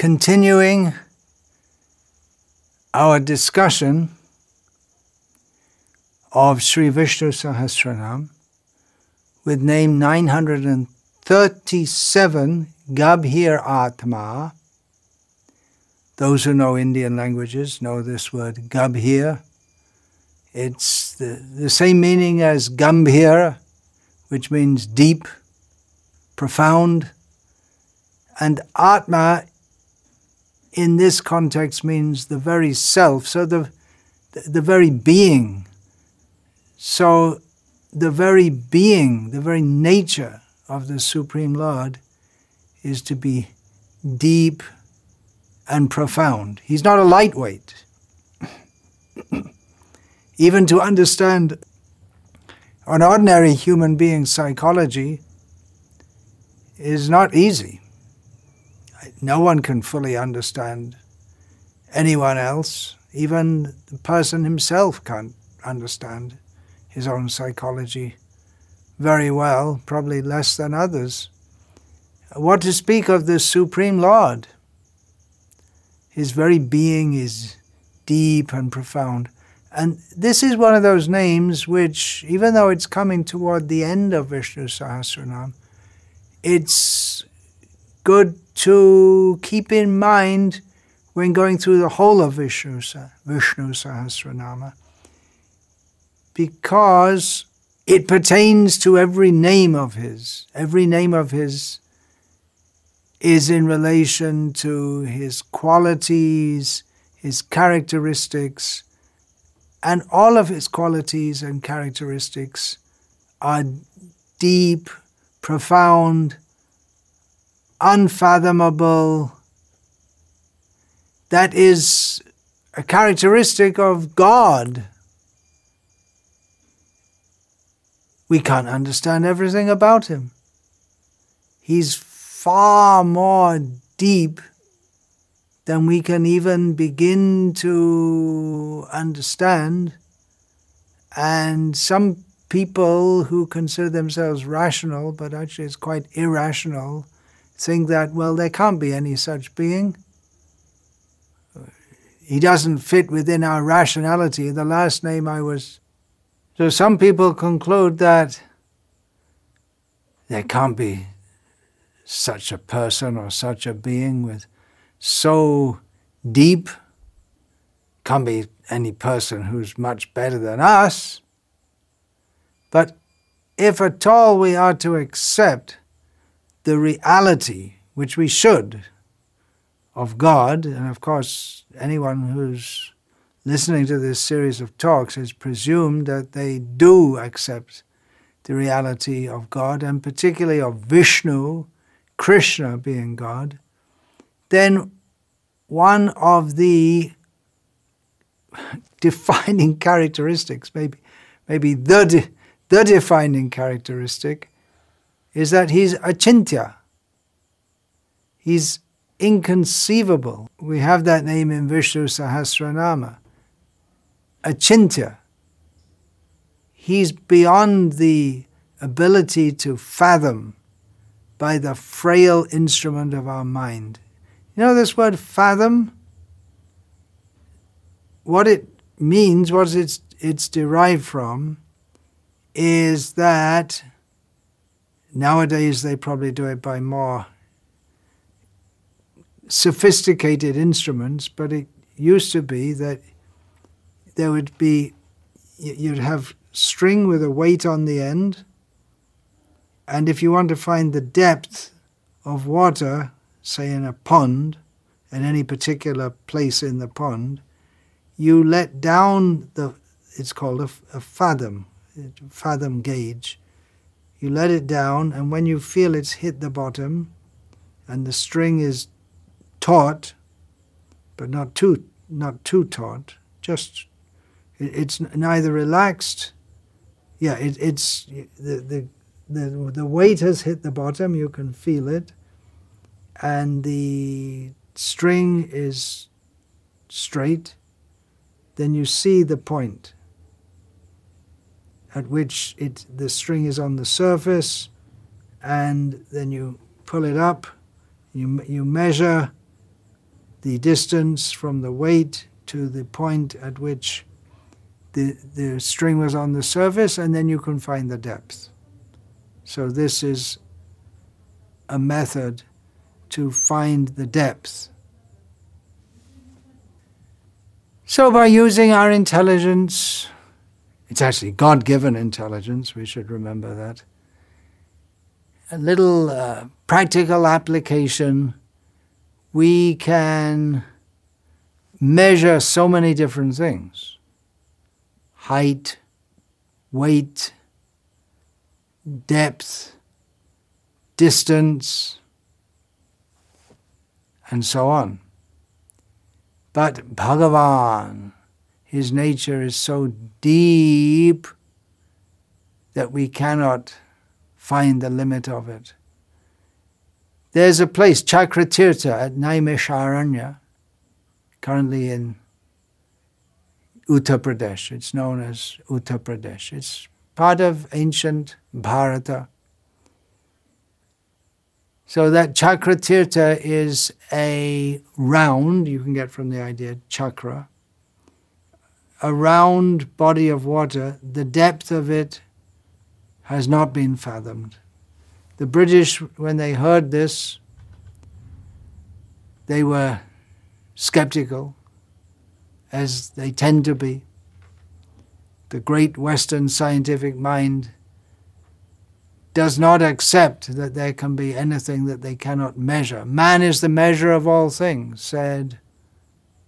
continuing our discussion of Sri Vishnu Sahasranam with name 937 Gabhir Atma. Those who know Indian languages know this word Gabhir. It's the, the same meaning as Gambhir, which means deep, profound. And Atma in this context means the very self, so the, the very being. So the very being, the very nature of the Supreme Lord is to be deep and profound. He's not a lightweight. Even to understand an ordinary human being's psychology is not easy no one can fully understand anyone else. Even the person himself can't understand his own psychology very well, probably less than others. What to speak of the Supreme Lord? His very being is deep and profound. And this is one of those names which, even though it's coming toward the end of Vishnu Sahasranam, it's good to keep in mind when going through the whole of Vishnu, Vishnu Sahasranama because it pertains to every name of his. Every name of his is in relation to his qualities, his characteristics, and all of his qualities and characteristics are deep, profound, unfathomable. That is a characteristic of God. We can't understand everything about him. He's far more deep than we can even begin to understand. And some people who consider themselves rational, but actually it's quite irrational, think that, well, there can't be any such being. He doesn't fit within our rationality. The last name I was. So some people conclude that there can't be such a person or such a being with so deep, can't be any person who's much better than us. But if at all we are to accept the reality, which we should, of God, and of course, anyone who's listening to this series of talks has presumed that they do accept the reality of God, and particularly of Vishnu, Krishna being God, then one of the defining characteristics, maybe, maybe the, de- the defining characteristic, is that he's achintya. He's inconceivable. We have that name in Vishnu Sahasranama. Achintya. He's beyond the ability to fathom by the frail instrument of our mind. You know this word fathom? What it means, what it's, it's derived from, is that Nowadays, they probably do it by more sophisticated instruments, but it used to be that there would be, you'd have string with a weight on the end, and if you want to find the depth of water, say in a pond, in any particular place in the pond, you let down the, it's called a, a fathom, fathom gauge, you let it down, and when you feel it's hit the bottom and the string is taut, but not too, not too taut, just it's neither relaxed. Yeah, it, it's the, the the the weight has hit the bottom. You can feel it, and the string is straight. Then you see the point at which it the string is on the surface, and then you pull it up, you you measure the distance from the weight to the point at which the, the string was on the surface, and then you can find the depth. So, this is a method to find the depth. So, by using our intelligence, it's actually God given intelligence, we should remember that. A little uh, practical application, we can measure so many different things height, weight, depth, distance, and so on. But Bhagavan, his nature is so deep that we cannot find the limit of it. There's a place, Chakratirtha at Naimisharanya, currently in Uttar Pradesh. It's known as Uttar Pradesh. It's part of ancient Bharata. So that Chakratirtha is a round, you can get from the idea chakra, a round body of water, the depth of it has not been fathomed. The British, when they heard this, they were skeptical, as they tend to be. The great Western scientific mind does not accept that there can be anything that they cannot measure. Man is the measure of all things, said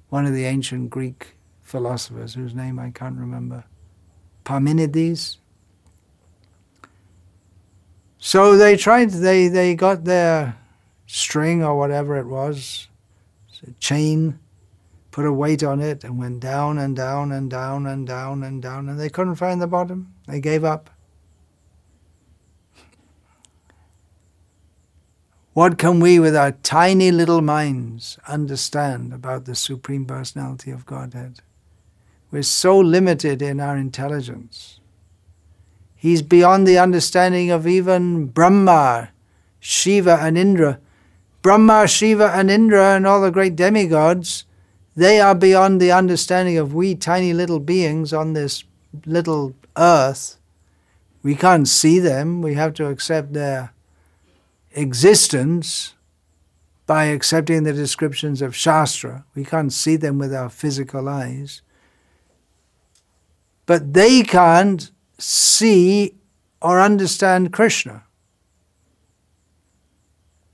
one of the ancient Greek philosophers whose name I can't remember, Parmenides. So they tried, they, they got their string or whatever it was, chain, put a weight on it, and went down and down and down and down and down, and they couldn't find the bottom. They gave up. What can we, with our tiny little minds, understand about the Supreme Personality of Godhead? We're so limited in our intelligence. He's beyond the understanding of even Brahma, Shiva, and Indra. Brahma, Shiva, and Indra, and all the great demigods, they are beyond the understanding of we tiny little beings on this little earth. We can't see them, we have to accept their existence by accepting the descriptions of Shastra. We can't see them with our physical eyes but they can't see or understand Krishna.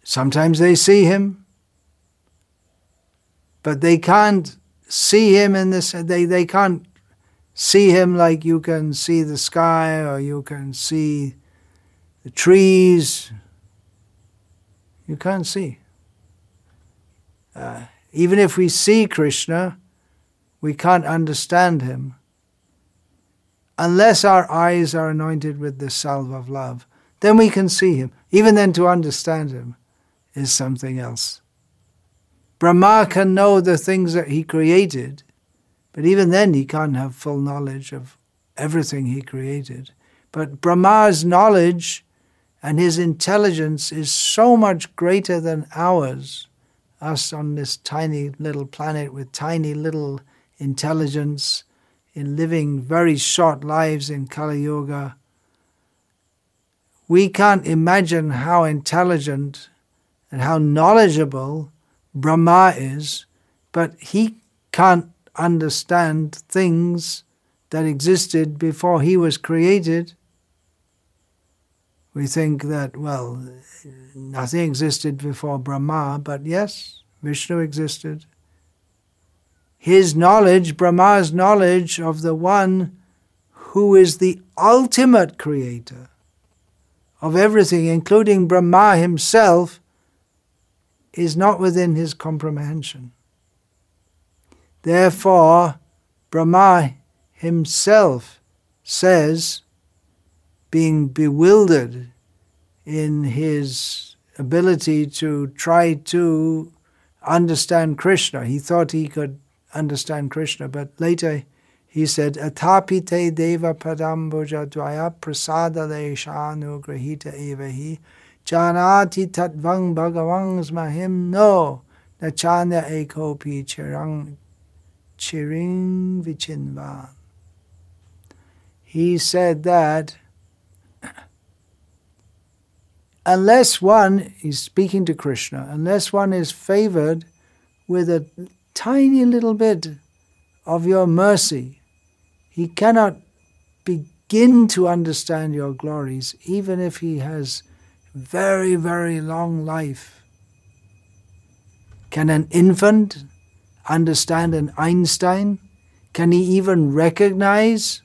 Sometimes they see him, but they can't see him in this, they, they can't see him like you can see the sky or you can see the trees. You can't see. Uh, even if we see Krishna, we can't understand him unless our eyes are anointed with the salve of love, then we can see him. Even then, to understand him is something else. Brahma can know the things that he created, but even then, he can't have full knowledge of everything he created. But Brahma's knowledge and his intelligence is so much greater than ours, us on this tiny little planet with tiny little intelligence in living very short lives in Kali Yuga, we can't imagine how intelligent and how knowledgeable Brahma is, but he can't understand things that existed before he was created. We think that, well, nothing existed before Brahma, but yes, Vishnu existed his knowledge, Brahma's knowledge of the one who is the ultimate creator of everything, including Brahma himself, is not within his comprehension. Therefore, Brahma himself says, being bewildered in his ability to try to understand Krishna, he thought he could understand Krishna. But later he said, Atapite deva padambuja dvaya prasada leshanu grahita evahi janati tatvang bhagavang mahim no Nachanya ekopi chirang chiring vichinvan. He said that unless one is speaking to Krishna, unless one is favored with a tiny little bit of your mercy, he cannot begin to understand your glories, even if he has very, very long life. Can an infant understand an Einstein? Can he even recognize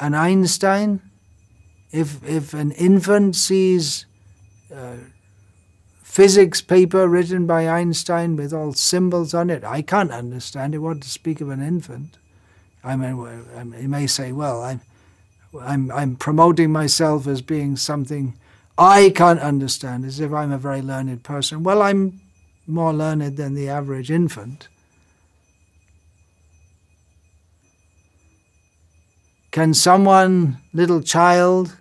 an Einstein? If, if an infant sees uh, physics paper written by Einstein with all symbols on it, I can't understand it. What to speak of an infant? I mean, he may say, well, I'm, I'm, I'm promoting myself as being something I can't understand, as if I'm a very learned person. Well, I'm more learned than the average infant. Can someone, little child,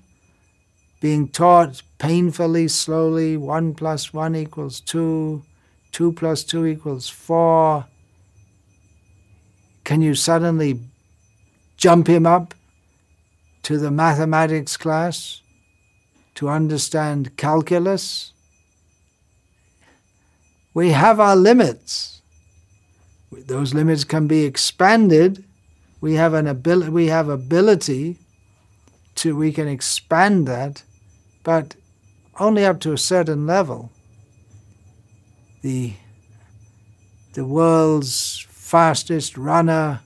being taught painfully, slowly, 1 plus 1 equals 2, 2 plus 2 equals 4, can you suddenly jump him up to the mathematics class to understand calculus? We have our limits. Those limits can be expanded. We have an ability. We have ability to. We can expand that, but only up to a certain level. The the world's fastest runner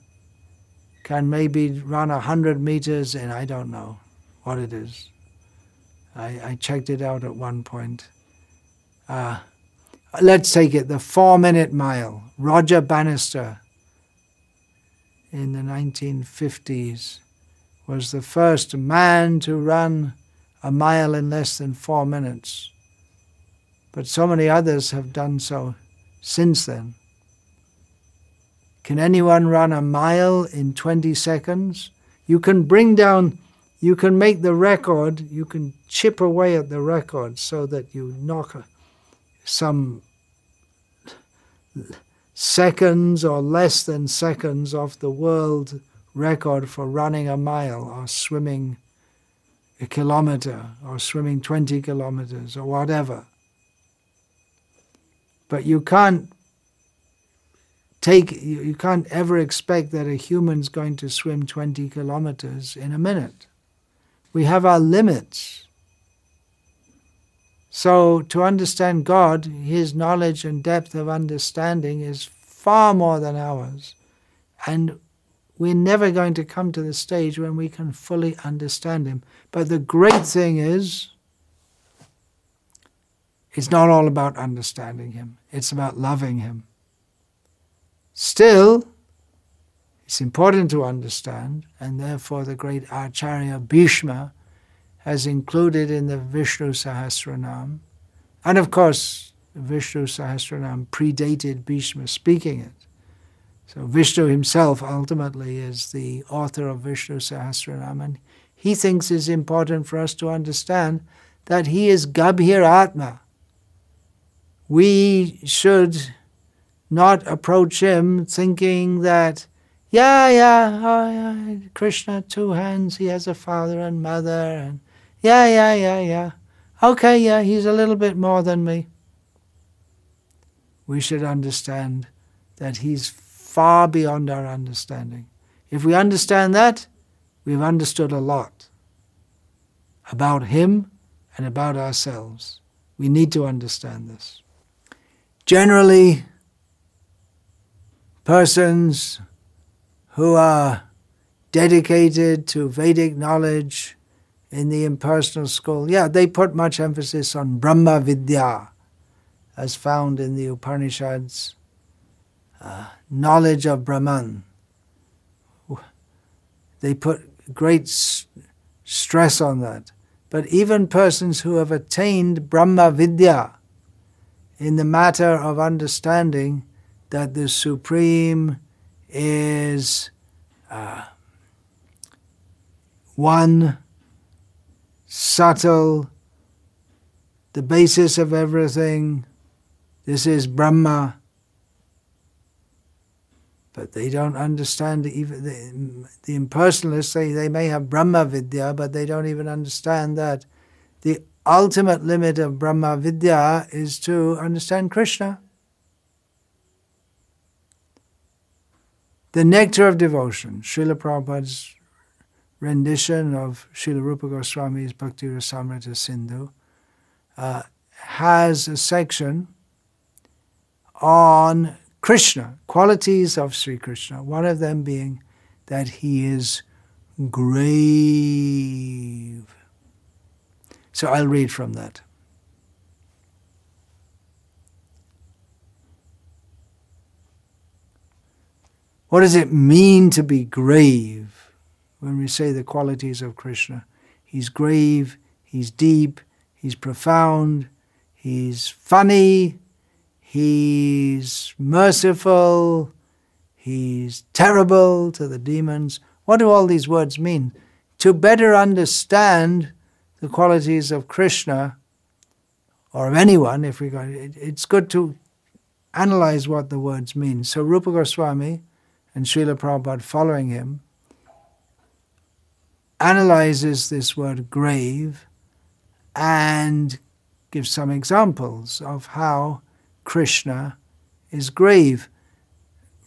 can maybe run a hundred meters and I don't know what it is. I, I checked it out at one point. Uh, let's take it the four minute mile. Roger Bannister in the 1950s was the first man to run a mile in less than four minutes. But so many others have done so since then. Can anyone run a mile in 20 seconds? You can bring down, you can make the record, you can chip away at the record so that you knock some seconds or less than seconds off the world record for running a mile or swimming a kilometer or swimming 20 kilometers or whatever. But you can't take you can't ever expect that a human's going to swim 20 kilometers in a minute. We have our limits. So, to understand God, His knowledge and depth of understanding is far more than ours. And we're never going to come to the stage when we can fully understand Him. But the great thing is, it's not all about understanding Him, it's about loving Him. Still, it's important to understand, and therefore the great Acharya Bhishma has included in the Vishnu Sahasranam. And of course, Vishnu Sahasranam predated Bhishma speaking it. So Vishnu himself ultimately is the author of Vishnu Sahasranam, and he thinks it's important for us to understand that he is Gabhir Atma. We should not approach him thinking that, yeah, yeah, oh, yeah, Krishna, two hands, he has a father and mother, and yeah, yeah, yeah, yeah. Okay, yeah, he's a little bit more than me. We should understand that he's far beyond our understanding. If we understand that, we've understood a lot about him and about ourselves. We need to understand this. Generally, persons who are dedicated to Vedic knowledge in the impersonal school, yeah, they put much emphasis on Brahma Vidya, as found in the Upanishads, uh, knowledge of Brahman. They put great stress on that. But even persons who have attained Brahma Vidya in the matter of understanding that the Supreme is uh, one subtle, the basis of everything. This is Brahma. But they don't understand even the, the impersonalists say they may have Brahma Vidya, but they don't even understand that the ultimate limit of Brahma Vidya is to understand Krishna. The nectar of devotion, Srila Prabhupada's rendition of Srila Rupa Goswami's Bhakti Rasamrita Sindhu, uh, has a section on Krishna, qualities of Sri Krishna, one of them being that he is grave. So I'll read from that. What does it mean to be grave when we say the qualities of Krishna? He's grave, he's deep, he's profound, he's funny, he's merciful, he's terrible to the demons. What do all these words mean? To better understand the qualities of Krishna or of anyone, if we go, it's good to analyze what the words mean. So Rupa Goswami and Srila Prabhupada following him analyzes this word grave and gives some examples of how Krishna is grave.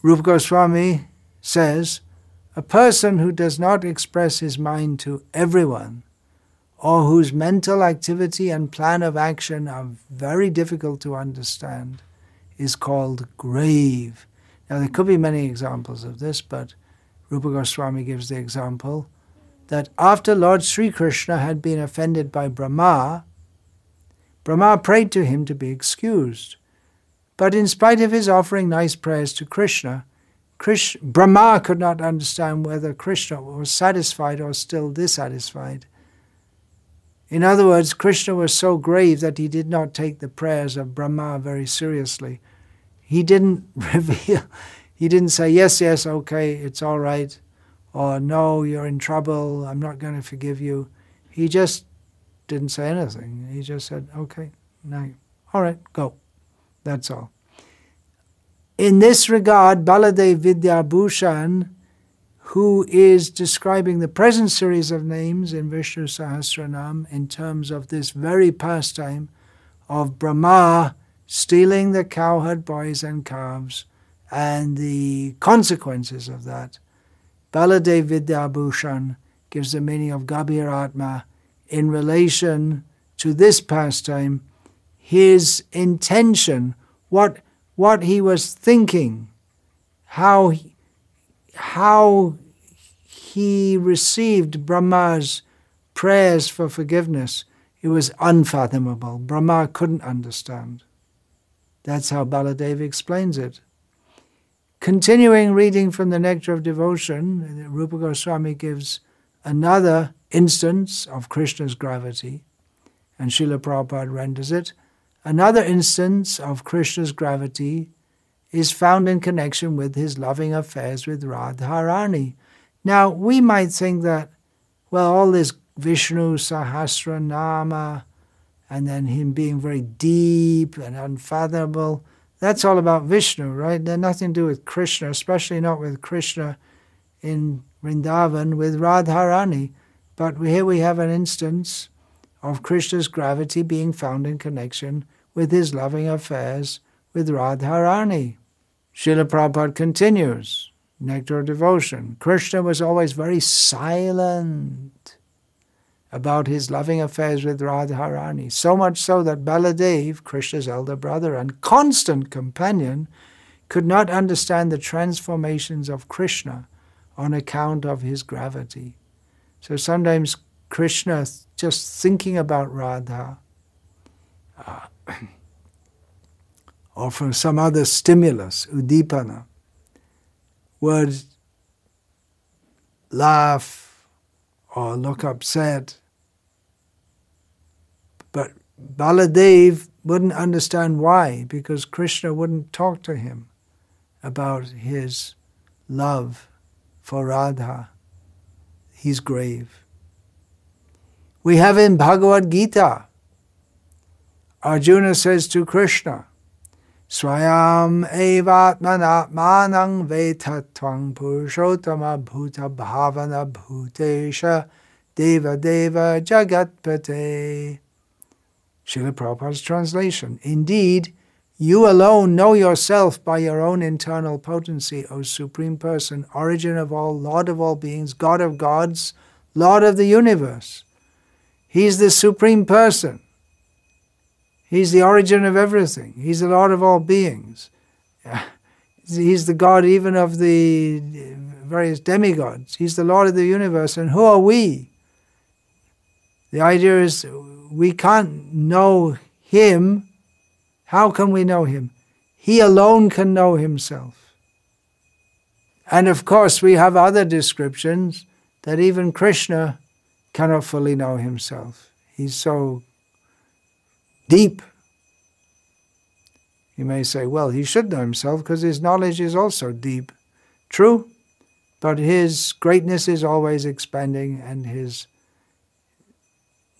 Rupa Goswami says, a person who does not express his mind to everyone, or whose mental activity and plan of action are very difficult to understand, is called grave. Now, there could be many examples of this, but Rupa Goswami gives the example that after Lord Sri Krishna had been offended by Brahma, Brahma prayed to him to be excused. But in spite of his offering nice prayers to Krishna, Brahma could not understand whether Krishna was satisfied or still dissatisfied. In other words, Krishna was so grave that he did not take the prayers of Brahma very seriously. He didn't reveal, he didn't say, yes, yes, okay, it's all right, or no, you're in trouble, I'm not going to forgive you. He just didn't say anything. He just said, okay, now, all right, go. That's all. In this regard, Baladev Vidyabhushan, who is describing the present series of names in Vishnu Sahasranam in terms of this very pastime of Brahma stealing the cowherd boys and calves and the consequences of that, Baladev Vidyabhushan gives the meaning of Gabhir Atma in relation to this pastime his intention, what, what he was thinking, how he, how he received Brahma's prayers for forgiveness. It was unfathomable. Brahma couldn't understand. That's how Baladev explains it. Continuing reading from the Nectar of Devotion, Rupa Goswami gives another instance of Krishna's gravity, and Srila Prabhupada renders it Another instance of Krishna's gravity is found in connection with his loving affairs with Radharani. Now, we might think that, well, all this Vishnu Sahasranama and then him being very deep and unfathomable, that's all about Vishnu, right? They're nothing to do with Krishna, especially not with Krishna in Vrindavan with Radharani. But here we have an instance of Krishna's gravity being found in connection with his loving affairs with Radharani. Srila Prabhupada continues, Nectar of Devotion. Krishna was always very silent about his loving affairs with Radharani, so much so that Baladev, Krishna's elder brother and constant companion, could not understand the transformations of Krishna on account of his gravity. So sometimes Krishna, just thinking about Radha, uh, or from some other stimulus, udipana, would laugh or look upset. But Baladev wouldn't understand why, because Krishna wouldn't talk to him about his love for Radha. He's grave. We have in Bhagavad Gita, Arjuna says to Krishna, Swayam evatmanatmanang vetattvang purushottama bhuta bhavana bhutesha deva deva jagatpate. Srila Prabhupada's translation. Indeed, you alone know yourself by your own internal potency, O Supreme Person, origin of all, Lord of all beings, God of gods, Lord of the universe. He's the Supreme Person. He's the origin of everything. He's the Lord of all beings. He's the God even of the various demigods. He's the Lord of the universe. And who are we? The idea is we can't know Him how can we know him? He alone can know himself. And of course, we have other descriptions that even Krishna cannot fully know himself. He's so deep. You may say, well, he should know himself because his knowledge is also deep. True, but his greatness is always expanding and his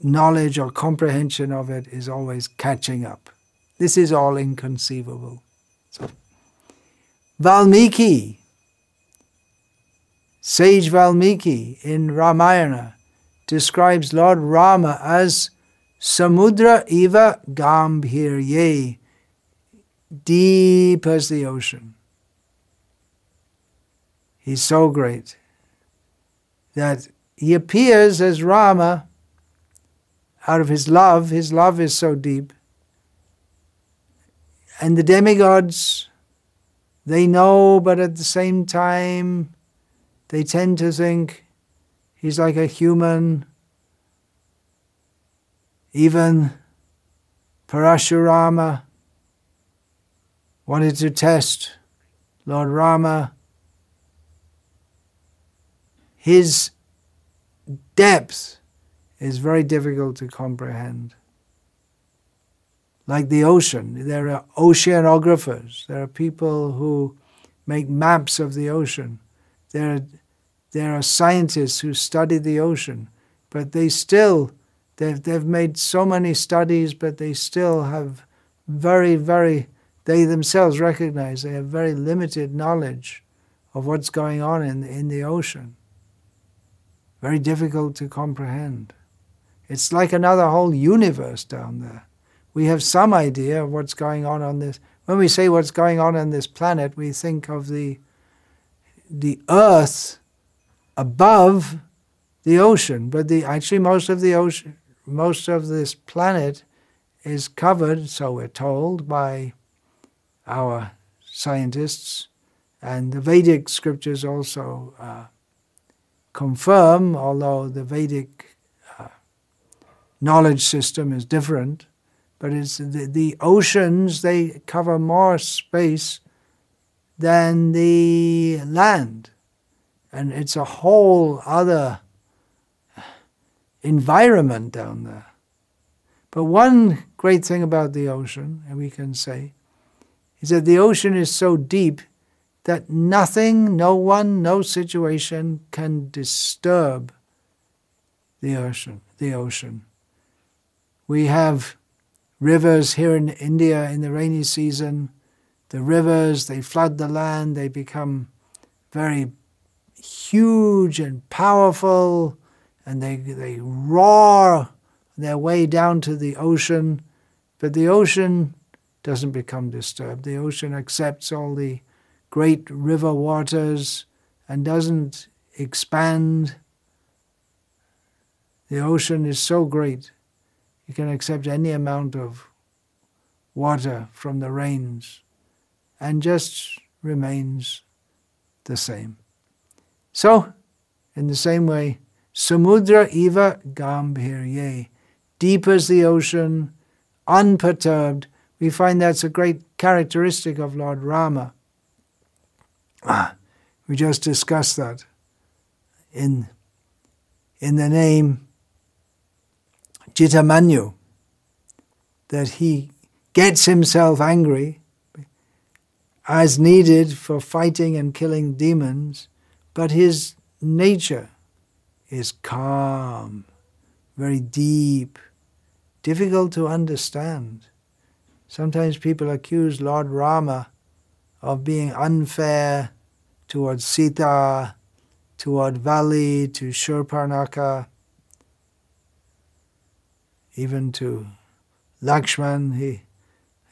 knowledge or comprehension of it is always catching up. This is all inconceivable. So, Valmiki, sage Valmiki in Ramayana describes Lord Rama as Samudra Iva Gambhirye, deep as the ocean. He's so great that he appears as Rama out of his love. His love is so deep and the demigods, they know, but at the same time, they tend to think he's like a human. Even Parashurama wanted to test Lord Rama. His depth is very difficult to comprehend like the ocean. There are oceanographers. There are people who make maps of the ocean. There are, there are scientists who study the ocean, but they still, they've, they've made so many studies, but they still have very, very, they themselves recognize they have very limited knowledge of what's going on in, in the ocean. Very difficult to comprehend. It's like another whole universe down there we have some idea of what's going on on this. When we say what's going on on this planet, we think of the the Earth above the ocean, but the actually most of the ocean, most of this planet is covered, so we're told by our scientists, and the Vedic scriptures also uh, confirm, although the Vedic uh, knowledge system is different but it's the, the oceans, they cover more space than the land. And it's a whole other environment down there. But one great thing about the ocean, and we can say, is that the ocean is so deep that nothing, no one, no situation can disturb the ocean. The ocean. We have rivers here in India in the rainy season. The rivers, they flood the land, they become very huge and powerful, and they, they roar their way down to the ocean. But the ocean doesn't become disturbed. The ocean accepts all the great river waters and doesn't expand. The ocean is so great you can accept any amount of water from the rains and just remains the same. So, in the same way, Samudra Iva Gambhirye, deep as the ocean, unperturbed. We find that's a great characteristic of Lord Rama. Ah, we just discussed that in, in the name Jitamanyu, that he gets himself angry as needed for fighting and killing demons, but his nature is calm, very deep, difficult to understand. Sometimes people accuse Lord Rama of being unfair towards Sita, toward Vali, to Shurparnaka, even to Lakshman. He,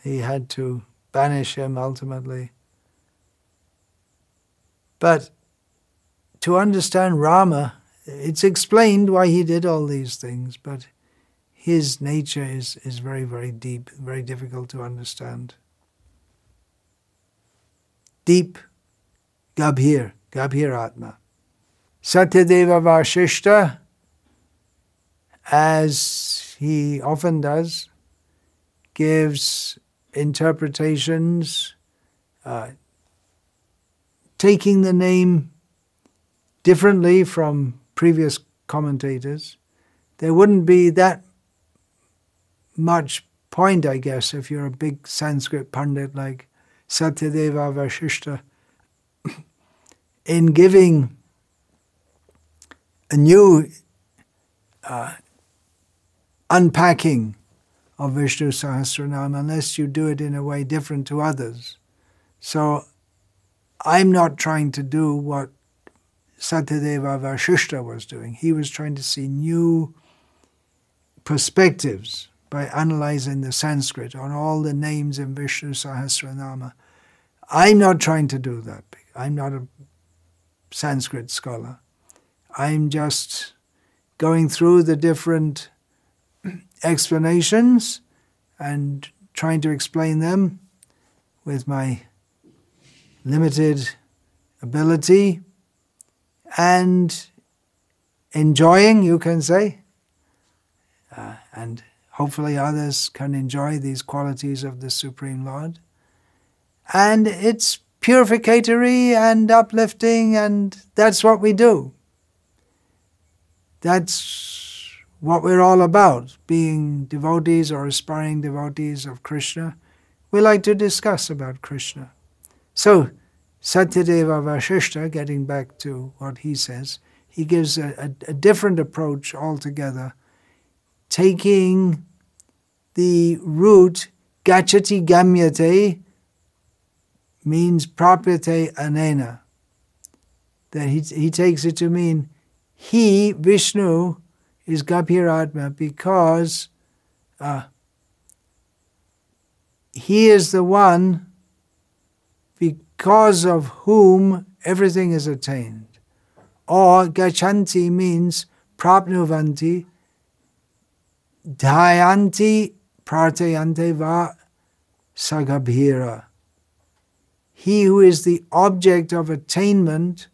he had to banish him ultimately. But to understand Rama, it's explained why he did all these things, but his nature is, is very, very deep, very difficult to understand. Deep, Gabhir, Gabhir Atma. Satyadeva Vashishta, as he often does, gives interpretations, uh, taking the name differently from previous commentators. There wouldn't be that much point, I guess, if you're a big Sanskrit pundit like Satyadeva Vashishta, in giving a new uh, unpacking of Vishnu Sahasranam unless you do it in a way different to others. So I'm not trying to do what Satyadeva Vashishta was doing. He was trying to see new perspectives by analyzing the Sanskrit on all the names in Vishnu Sahasranama. I'm not trying to do that. I'm not a Sanskrit scholar. I'm just going through the different explanations and trying to explain them with my limited ability and enjoying, you can say, uh, and hopefully others can enjoy these qualities of the Supreme Lord. And it's purificatory and uplifting, and that's what we do. That's what we're all about, being devotees or aspiring devotees of Krishna. We like to discuss about Krishna. So, Satyadeva Vashishta, getting back to what he says, he gives a, a, a different approach altogether, taking the root gachati gamyate means pratyate anena. That he, he takes it to mean he, Vishnu, is Gabhiratma because uh, he is the one because of whom everything is attained. Or gachanti means prapnuvanti, dhyanti prartayante va sagabhira. He who is the object of attainment,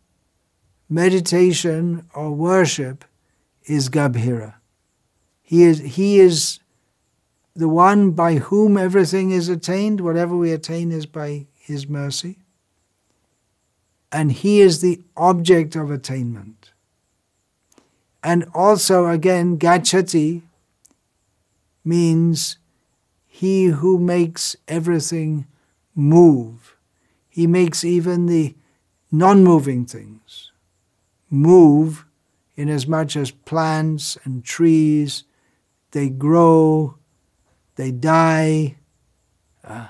meditation, or worship is Gabhira. He is, he is the one by whom everything is attained. Whatever we attain is by his mercy and he is the object of attainment. And also, again, gachati means he who makes everything move. He makes even the non moving things move inasmuch as plants and trees, they grow, they die, uh,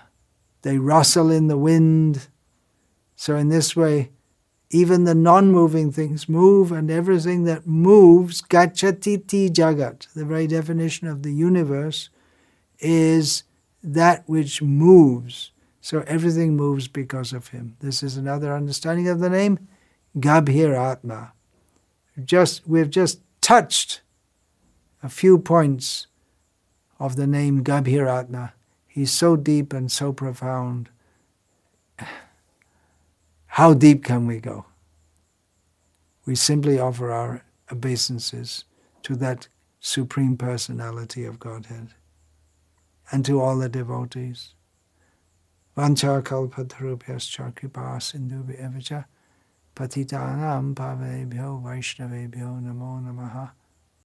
they rustle in the wind, so, in this way, even the non moving things move, and everything that moves, gachatiti jagat, the very definition of the universe, is that which moves. So, everything moves because of him. This is another understanding of the name Gabhir Atma. Just, we've just touched a few points of the name Gabhir Atma. He's so deep and so profound. How deep can we go? We simply offer our obeisances to that Supreme Personality of Godhead and to all the devotees. Pavebhyo vaishnavebhyo namo namaha